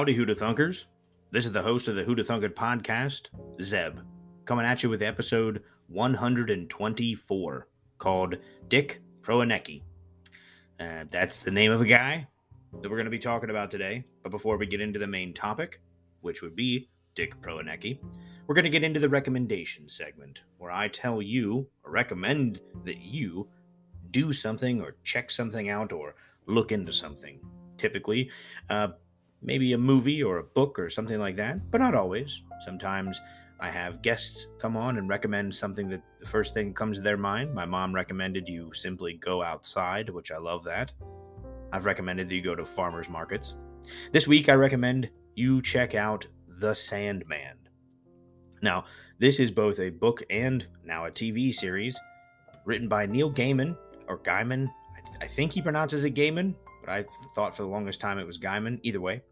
Howdy, Hoota Thunkers. This is the host of the Hoota Thunker podcast, Zeb, coming at you with episode 124 called Dick Proenneke. Uh, that's the name of a guy that we're going to be talking about today. But before we get into the main topic, which would be Dick Proenneke, we're going to get into the recommendation segment where I tell you or recommend that you do something or check something out or look into something. Typically, uh, maybe a movie or a book or something like that, but not always. Sometimes I have guests come on and recommend something that the first thing comes to their mind. My mom recommended you simply go outside, which I love that. I've recommended that you go to farmers markets. This week, I recommend you check out The Sandman. Now, this is both a book and now a TV series written by Neil Gaiman, or Gaiman. I, think he pronounces it Gaiman, but I thought for the longest time it was Gaiman. Either way,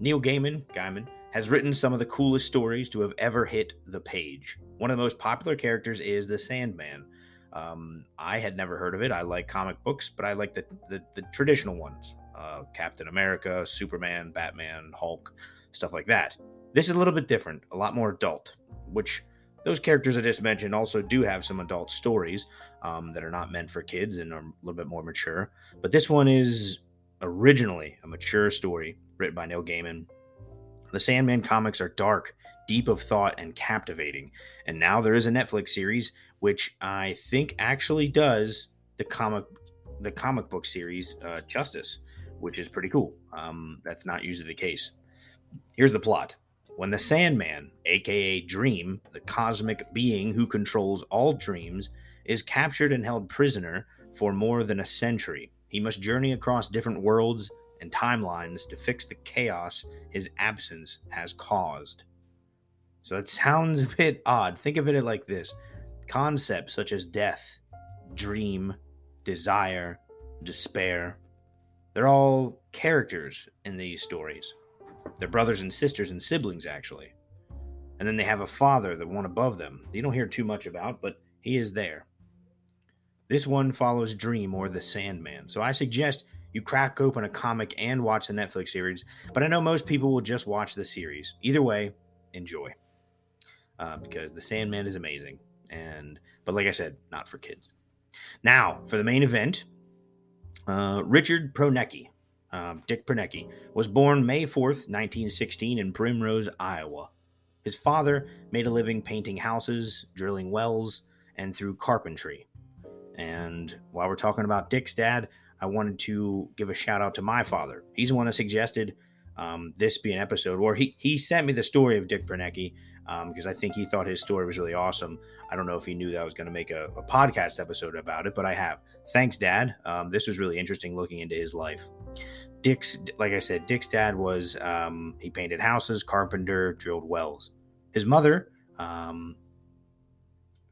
Neil Gaiman, Gaiman, has written some of the coolest stories to have ever hit the page. One of the most popular characters is the Sandman. Um, I had never heard of it. I like comic books, but I like the, the, the traditional ones uh, Captain America, Superman, Batman, Hulk, stuff like that. This is a little bit different, a lot more adult, which those characters I just mentioned also do have some adult stories um, that are not meant for kids and are a little bit more mature. But this one is originally a mature story written by Neil Gaiman. The Sandman comics are dark, deep of thought, and captivating. And now there is a Netflix series which I think actually does the comic the comic book series uh, justice, which is pretty cool. Um, that's not usually the case. Here's the plot. When the Sandman, aka Dream, the cosmic being who controls all dreams, is captured and held prisoner for more than a century, he must journey across different worlds and timelines to fix the chaos his absence has caused. So it sounds a bit odd. Think of it like this concepts such as death, dream, desire, despair, they're all characters in these stories. They're brothers and sisters and siblings, actually. And then they have a father, the one above them. You don't hear too much about, but he is there. This one follows Dream or The Sandman. So I suggest you crack open a comic and watch the Netflix series, but I know most people will just watch the series. Either way, enjoy. Uh, because The Sandman is amazing. And but like I said, not for kids. Now, for the main event, uh, Richard Proenneke, uh, Dick Proenneke, was born May 4th, 1916, in Primrose, Iowa. His father made a living painting houses, drilling wells, and through carpentry. And while we're talking about Dick's dad, I wanted to give a shout out to my father. He's the one that suggested um, this be an episode where he, he sent me the story of Dick Proenneke because um, I think he thought his story was really awesome. I don't know if he knew that I was going to make a, a, podcast episode about it, but I have. Thanks, Dad. Um, this was really interesting looking into his life. Dick's, like I said, Dick's dad was um, he painted houses, carpenter, drilled wells. His mother, um,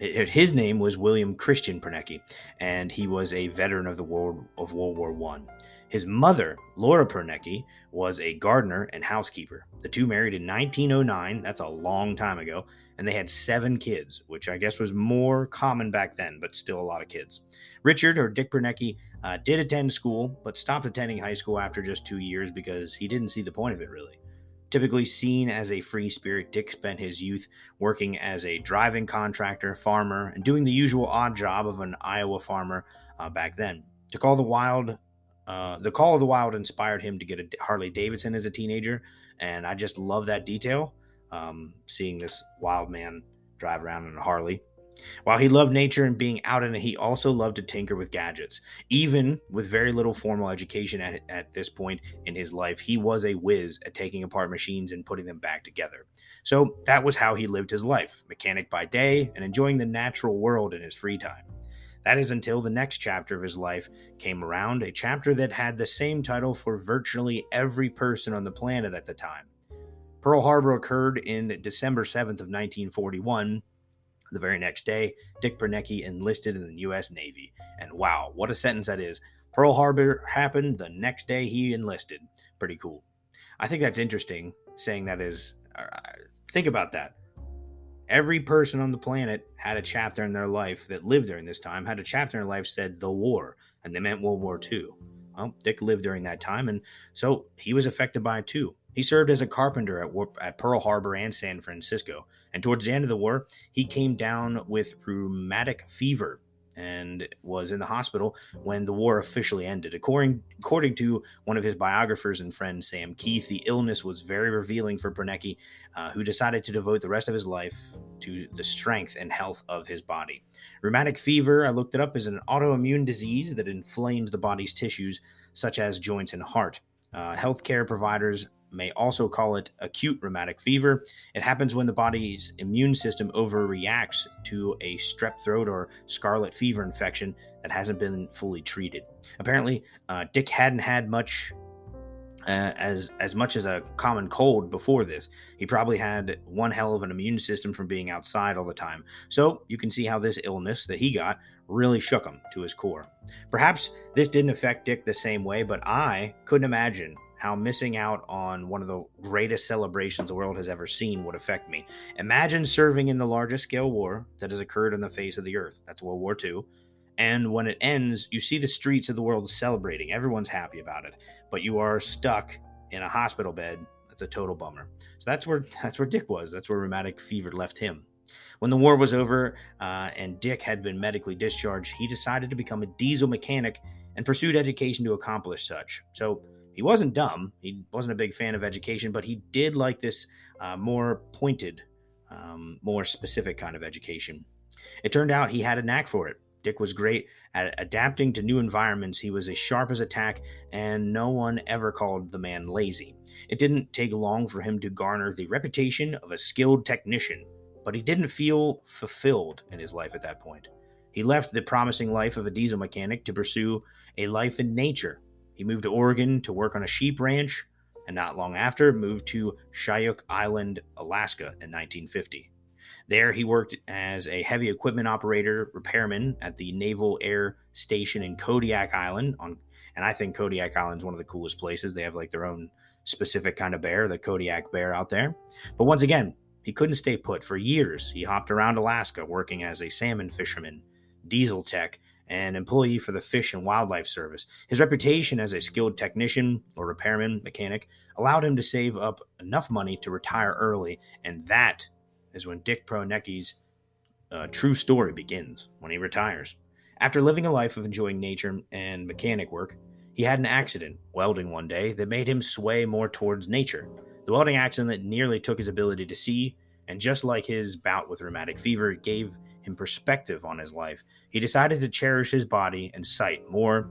his name was William Christian Proenneke, and he was a veteran of the World of World War One. His mother, Laura Proenneke, was a gardener and housekeeper. The two married in 1909. That's a long time ago. And they had seven kids, which I guess was more common back then, but still a lot of kids. Richard, or Dick Proenneke, uh, did attend school, but stopped attending high school after just two years because he didn't see the point of it really. Typically seen as a free spirit, Dick spent his youth working as a driving contractor, farmer, and doing the usual odd job of an Iowa farmer uh, back then. To call the wild uh, the Call of the Wild inspired him to get a Harley Davidson as a teenager, and I just love that detail. Um, seeing this wild man drive around in a Harley. While he loved nature and being out in it, he also loved to tinker with gadgets. Even with very little formal education at, at this point in his life, he was a whiz at taking apart machines and putting them back together. So that was how he lived his life mechanic by day and enjoying the natural world in his free time. That is until the next chapter of his life came around, a chapter that had the same title for virtually every person on the planet at the time. Pearl Harbor occurred in December 7th of 1941. The very next day, Dick Proenneke enlisted in the U.S. Navy. And wow, what a sentence that is. Pearl Harbor happened the next day he enlisted. Pretty cool. I think that's interesting saying that is. Uh, think about that every person on the planet had a chapter in their life that lived during this time, had a chapter in their life said the war, and they meant World War II. Well, Dick lived during that time, and so he was affected by it too. He served as a carpenter at, at Pearl Harbor and San Francisco. And towards the end of the war, he came down with rheumatic fever and was in the hospital when the war officially ended. According, according to one of his biographers and friend, Sam Keith, the illness was very revealing for Proenneke, uh, who decided to devote the rest of his life to the strength and health of his body. Rheumatic fever, I looked it up, is an autoimmune disease that inflames the body's tissues, such as joints and heart. Uh, healthcare providers may also call it acute rheumatic fever. It happens when the body's immune system overreacts to a strep throat or scarlet fever infection that hasn't been fully treated. Apparently, uh, Dick hadn't had much. Uh, as as much as a common cold before this, he probably had one hell of an immune system from being outside all the time. So you can see how this illness that he got really shook him to his core. Perhaps this didn't affect Dick the same way, but I couldn't imagine how missing out on one of the greatest celebrations the world has ever seen would affect me. Imagine serving in the largest scale war that has occurred on the face of the earth. That's World War II. And when it ends, you see the streets of the world celebrating. Everyone's happy about it. But you are stuck in a hospital bed. That's a total bummer. So that's where that's where Dick was. That's where rheumatic fever left him. When the war was over uh, and Dick had been medically discharged, he decided to become a diesel mechanic and pursued education to accomplish such. So he wasn't dumb. He wasn't a big fan of education, but he did like this uh, more pointed, um, more specific kind of education. It turned out he had a knack for it. Dick was great at adapting to new environments. He was as sharp as a tack, and no one ever called the man lazy. It didn't take long for him to garner the reputation of a skilled technician, but he didn't feel fulfilled in his life at that point. He left the promising life of a diesel mechanic to pursue a life in nature he moved to Oregon to work on a sheep ranch, and not long after moved to Shuyak Island, Alaska in 1950. There, he worked as a heavy equipment operator, repairman at the Naval Air Station in Kodiak Island. On, and I think Kodiak Island is one of the coolest places. They have like their own specific kind of bear, the Kodiak bear out there. But once again, he couldn't stay put. For years, he hopped around Alaska working as a salmon fisherman, diesel tech, and employee for the Fish and Wildlife Service. His reputation as a skilled technician or repairman, mechanic, allowed him to save up enough money to retire early, and that is when Dick Proenneke's uh, true story begins, when he retires. After living a life of enjoying nature and mechanic work, he had an accident welding one day that made him sway more towards nature. The welding accident nearly took his ability to see, and just like his bout with rheumatic fever, it gave him perspective on his life. He decided to cherish his body and sight more,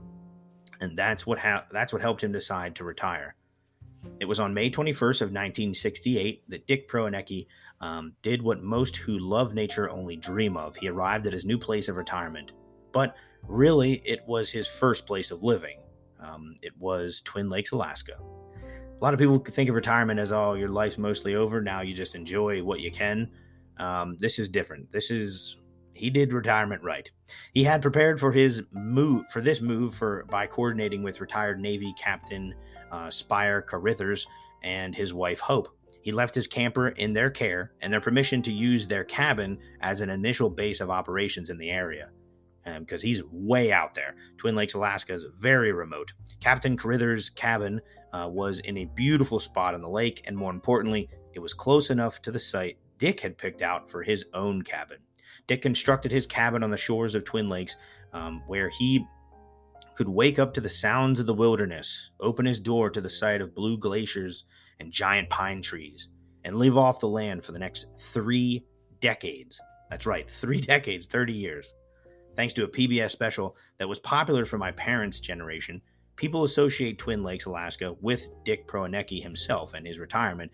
and that's what ha- that's what helped him decide to retire. It was on May 21st of 1968 that Dick Proenneke um, did what most who love nature only dream of. He arrived at his new place of retirement, but really, it was his first place of living. Um, it was Twin Lakes, Alaska. A lot of people think of retirement as, oh, your life's mostly over. Now you just enjoy what you can. Um, this is different. This is he did retirement right. He had prepared for his move for this move for by coordinating with retired Navy Captain uh, Spike Carrithers and his wife Hope. He left his camper in their care and their permission to use their cabin as an initial base of operations in the area. Because um, he's way out there. Twin Lakes, Alaska is very remote. Captain Carrithers' cabin uh, was in a beautiful spot on the lake, and more importantly, it was close enough to the site Dick had picked out for his own cabin. Dick constructed his cabin on the shores of Twin Lakes, um, where he could wake up to the sounds of the wilderness, open his door to the sight of blue glaciers and giant pine trees, and live off the land for the next three decades. That's right, three decades, 30 years. Thanks to a PBS special that was popular for my parents' generation, people associate Twin Lakes, Alaska with Dick Proenneke himself and his retirement.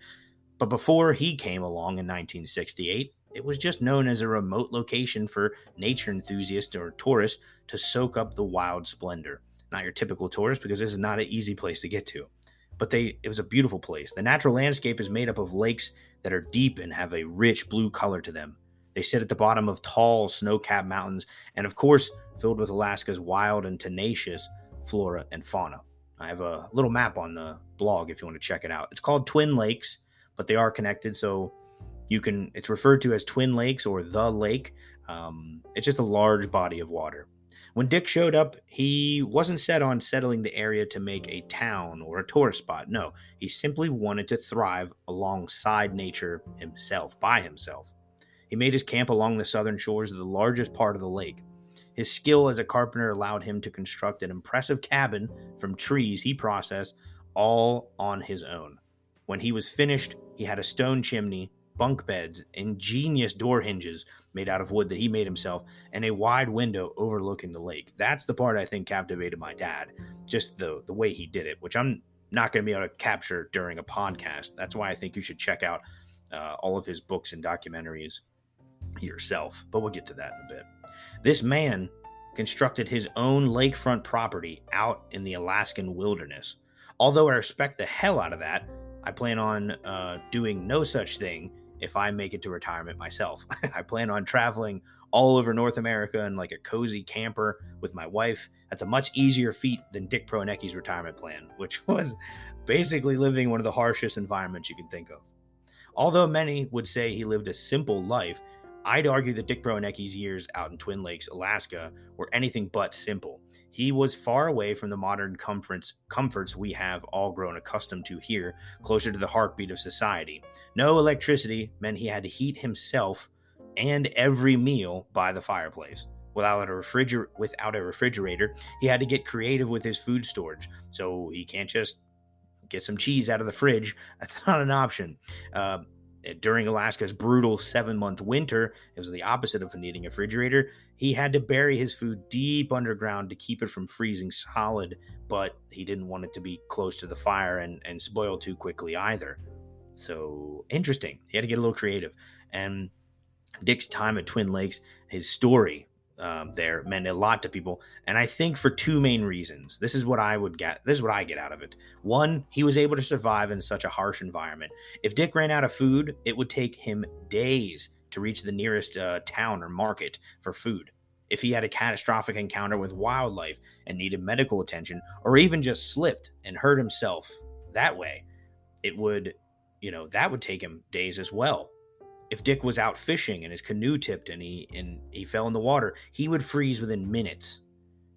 But before he came along in 1968, it was just known as a remote location for nature enthusiasts or tourists to soak up the wild splendor. Not your typical tourist because this is not an easy place to get to. But they it was a beautiful place. The natural landscape is made up of lakes that are deep and have a rich blue color to them. They sit at the bottom of tall snow-capped mountains and of course filled with Alaska's wild and tenacious flora and fauna. I have a little map on the blog if you want to check it out. It's called Twin Lakes, but they are connected so you can, it's referred to as Twin Lakes or the lake. Um, it's just a large body of water. When Dick showed up, he wasn't set on settling the area to make a town or a tourist spot. No, he simply wanted to thrive alongside nature himself, by himself. He made his camp along the southern shores of the largest part of the lake. His skill as a carpenter allowed him to construct an impressive cabin from trees he processed all on his own. When he was finished, he had a stone chimney, bunk beds, ingenious door hinges made out of wood that he made himself, and a wide window overlooking the lake. That's the part I think captivated my dad. Just the the way he did it, which I'm not going to be able to capture during a podcast. That's why I think you should check out uh, all of his books and documentaries yourself. But we'll get to that in a bit. This man constructed his own lakefront property out in the Alaskan wilderness. Although I respect the hell out of that, I plan on uh, doing no such thing if I make it to retirement myself. I plan on traveling all over North America in like a cozy camper with my wife. That's a much easier feat than Dick Proenneke's retirement plan, which was basically living one of the harshest environments you can think of. Although many would say he lived a simple life, I'd argue that Dick Proenneke's years out in Twin Lakes, Alaska, were anything but simple. He was far away from the modern comforts, comforts we have all grown accustomed to here, closer to the heartbeat of society. No electricity meant he had to heat himself and every meal by the fireplace. Without a, refriger- without a refrigerator, he had to get creative with his food storage. So he can't just get some cheese out of the fridge. That's not an option. Uh, Eh, during Alaska's brutal seven month winter, it was the opposite of needing a refrigerator. He had to bury his food deep underground to keep it from freezing solid, but he didn't want it to be close to the fire and, and spoil too quickly either. So interesting. He had to get a little creative. And Dick's time at Twin Lakes, his story um, there meant a lot to people, and I think for two main reasons. This is what I would get. This is what I get out of it. One, he was able to survive in such a harsh environment. If Dick ran out of food, it would take him days to reach the nearest uh, town or market for food. If he had a catastrophic encounter with wildlife and needed medical attention, or even just slipped and hurt himself that way, it would, you know, that would take him days as well if Dick was out fishing and his canoe tipped and he and he fell in the water, he would freeze within minutes.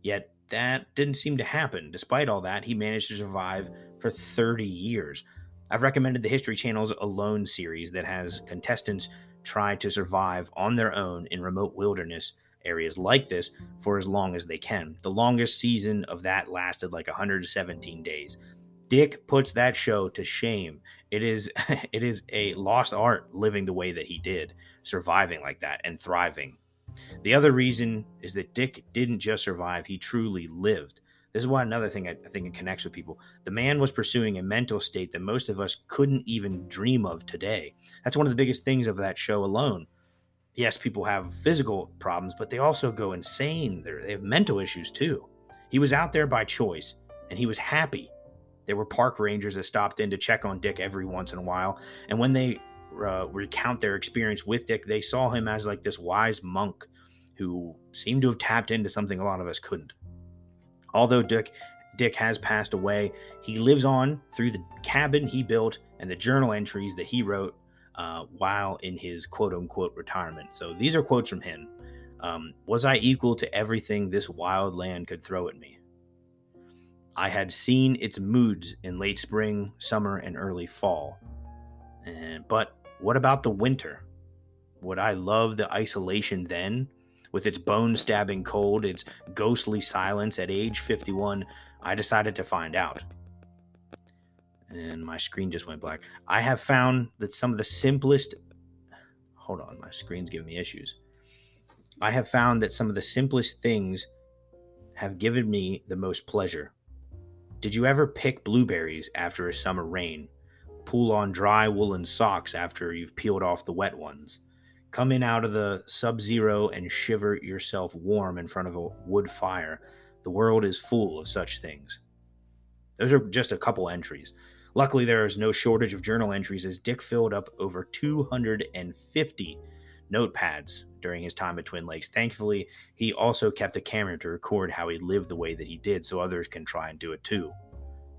Yet that didn't seem to happen. Despite all that, he managed to survive for 30 years. I've recommended the History Channel's Alone series that has contestants try to survive on their own in remote wilderness areas like this for as long as they can. The longest season of that lasted like 117 days. Dick puts that show to shame. It is it is a lost art living the way that he did, surviving like that and thriving. The other reason is that Dick didn't just survive, he truly lived. This is why another thing I, think it connects with people. The man was pursuing a mental state that most of us couldn't even dream of today. That's one of the biggest things of that show alone. Yes, people have physical problems, but they also go insane. They're, they have mental issues too. He was out there by choice, and he was happy there were park rangers that stopped in to check on Dick every once in a while. And when they uh, recount their experience with Dick, they saw him as like this wise monk who seemed to have tapped into something a lot of us couldn't. Although Dick Dick has passed away, he lives on through the cabin he built and the journal entries that he wrote uh, while in his quote unquote retirement. So these are quotes from him. Um, was I equal to everything this wild land could throw at me? I had seen its moods in late spring, summer, and early fall. And, but what about the winter? Would I love the isolation then? With its bone stabbing cold, its ghostly silence at age 51, I decided to find out. And my screen just went black. I have found that some of the simplest. Hold on, my screen's giving me issues. I have found that some of the simplest things have given me the most pleasure. Did you ever pick blueberries after a summer rain? Pull on dry woolen socks after you've peeled off the wet ones? Come in out of the sub zero and shiver yourself warm in front of a wood fire. The world is full of such things. Those are just a couple entries. Luckily, there is no shortage of journal entries as Dick filled up over 250 notepads during his time at Twin Lakes. Thankfully, he also kept a camera to record how he lived the way that he did so others can try and do it too.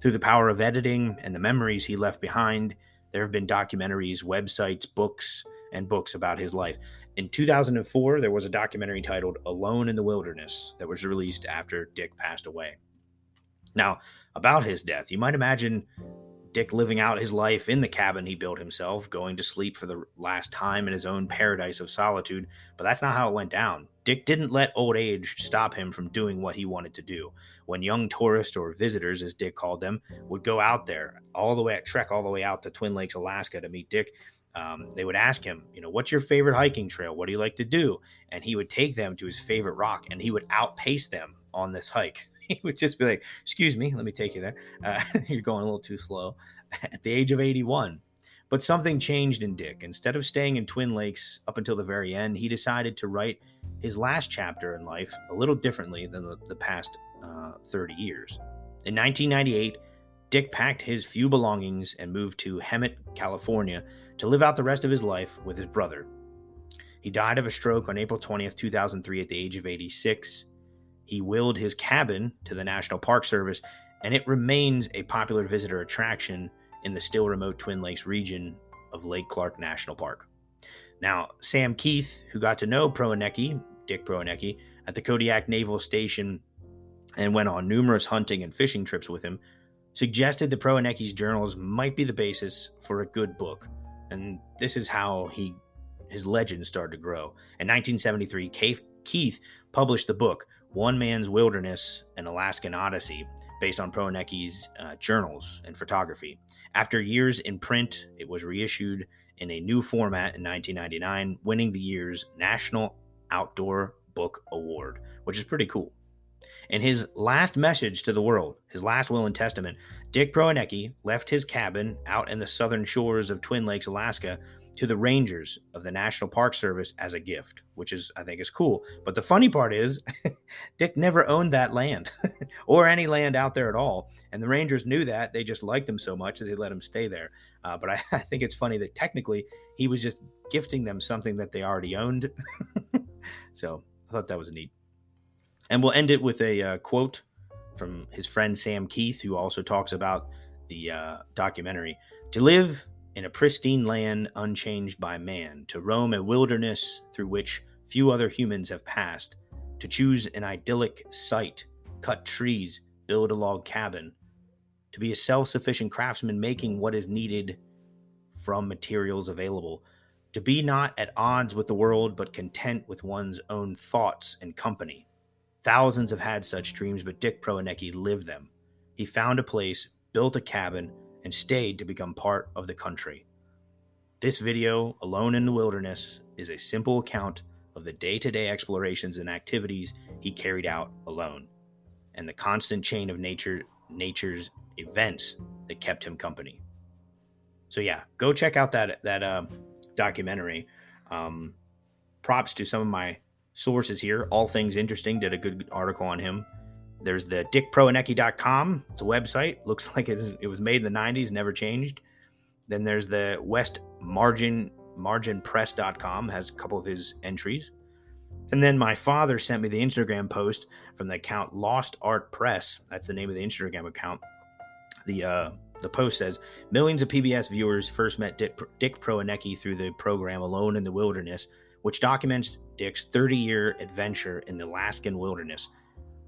Through the power of editing and the memories he left behind, there have been documentaries, websites, books, and books about his life. In 2004, there was a documentary titled Alone in the Wilderness that was released after Dick passed away. Now, about his death, you might imagine Dick living out his life in the cabin he built himself, going to sleep for the last time in his own paradise of solitude, but that's not how it went down. Dick didn't let old age stop him from doing what he wanted to do. When young tourists or visitors, as Dick called them, would go out there, all the way, trek all the way out to Twin Lakes, Alaska to meet Dick, um, they would ask him, you know, what's your favorite hiking trail? What do you like to do? And he would take them to his favorite rock and he would outpace them on this hike. He would just be like, excuse me, let me take you there. Uh, you're going a little too slow at the age of 81. But something changed in Dick. Instead of staying in Twin Lakes up until the very end, he decided to write his last chapter in life a little differently than the, the past uh, 30 years. In 1998, Dick packed his few belongings and moved to Hemet, California to live out the rest of his life with his brother. He died of a stroke on April 20th, 2003, at the age of 86. He willed his cabin to the National Park Service, and it remains a popular visitor attraction in the still remote Twin Lakes region of Lake Clark National Park. Now, Sam Keith, who got to know Proenneke, Dick Proenneke, at the Kodiak Naval Station and went on numerous hunting and fishing trips with him, suggested the Proenneke's journals might be the basis for a good book. And this is how he his legend started to grow. In 1973, Keith published the book One Man's Wilderness An Alaskan Odyssey, based on Proenneke's uh, journals and photography. After years in print, it was reissued in a new format in 1999, winning the year's National Outdoor Book Award, which is pretty cool. In his last message to the world, his last will and testament, Dick Proenneke left his cabin out in the southern shores of Twin Lakes, Alaska, to the rangers of the National Park Service as a gift, which is I think is cool. But the funny part is Dick never owned that land or any land out there at all, and the rangers knew that. They just liked him so much that they let him stay there. Uh, but I, I, think it's funny that technically he was just gifting them something that they already owned. so I thought that was neat. And we'll end it with a uh, quote from his friend Sam Keith, who also talks about the uh, documentary. To live in a pristine land unchanged by man, to roam a wilderness through which few other humans have passed, to choose an idyllic site, cut trees, build a log cabin, to be a self sufficient craftsman making what is needed from materials available, to be not at odds with the world but content with one's own thoughts and company. Thousands have had such dreams, but Dick Proenneke lived them. He found a place, built a cabin, and stayed to become part of the country. This video, Alone in the Wilderness, is a simple account of the day to day explorations and activities he carried out alone, and the constant chain of nature, nature's events that kept him company. So yeah, go check out that that uh, documentary. Um, props to some of my sources here. All Things Interesting did a good article on him. There's the dickproenneke.com. It's a website. Looks like it was made in the 90s, never changed. Then there's the West Margin marginpress.com has a couple of his entries. And then my father sent me the Instagram post from the account Lost Art Press. That's the name of the Instagram account. The uh, the post says millions of PBS viewers first met Dick, Dick Proenneke through the program Alone in the Wilderness, which documents Dick's 30 year adventure in the Alaskan wilderness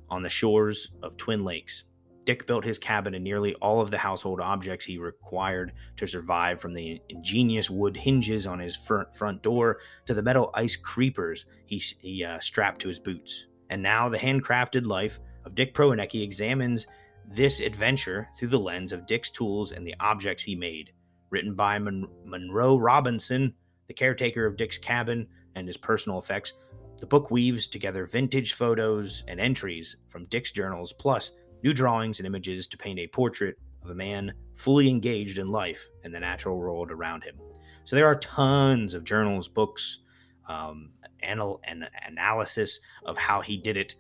on the shores of Twin Lakes. Dick built his cabin and nearly all of the household objects he required to survive, from the ingenious wood hinges on his front, door to the metal ice creepers he, he uh, strapped to his boots. And now the handcrafted life of Dick Proenneke examines this adventure through the lens of Dick's tools and the objects he made. Written by Mon- Monroe Robinson, the caretaker of Dick's cabin and his personal effects, the book weaves together vintage photos and entries from Dick's journals, plus new drawings and images to paint a portrait of a man fully engaged in life and the natural world around him. So there are tons of journals, books, um, anal- and analysis of how he did it,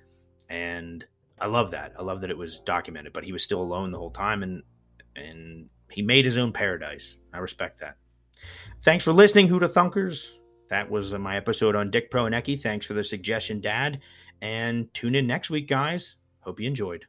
and I love that. I love that it was documented. But he was still alone the whole time, and and he made his own paradise. I respect that. Thanks for listening, Hoota Thunkers. That was uh, my episode on Dick Proenneke. Thanks for the suggestion, Dad. And tune in next week, guys. Hope you enjoyed.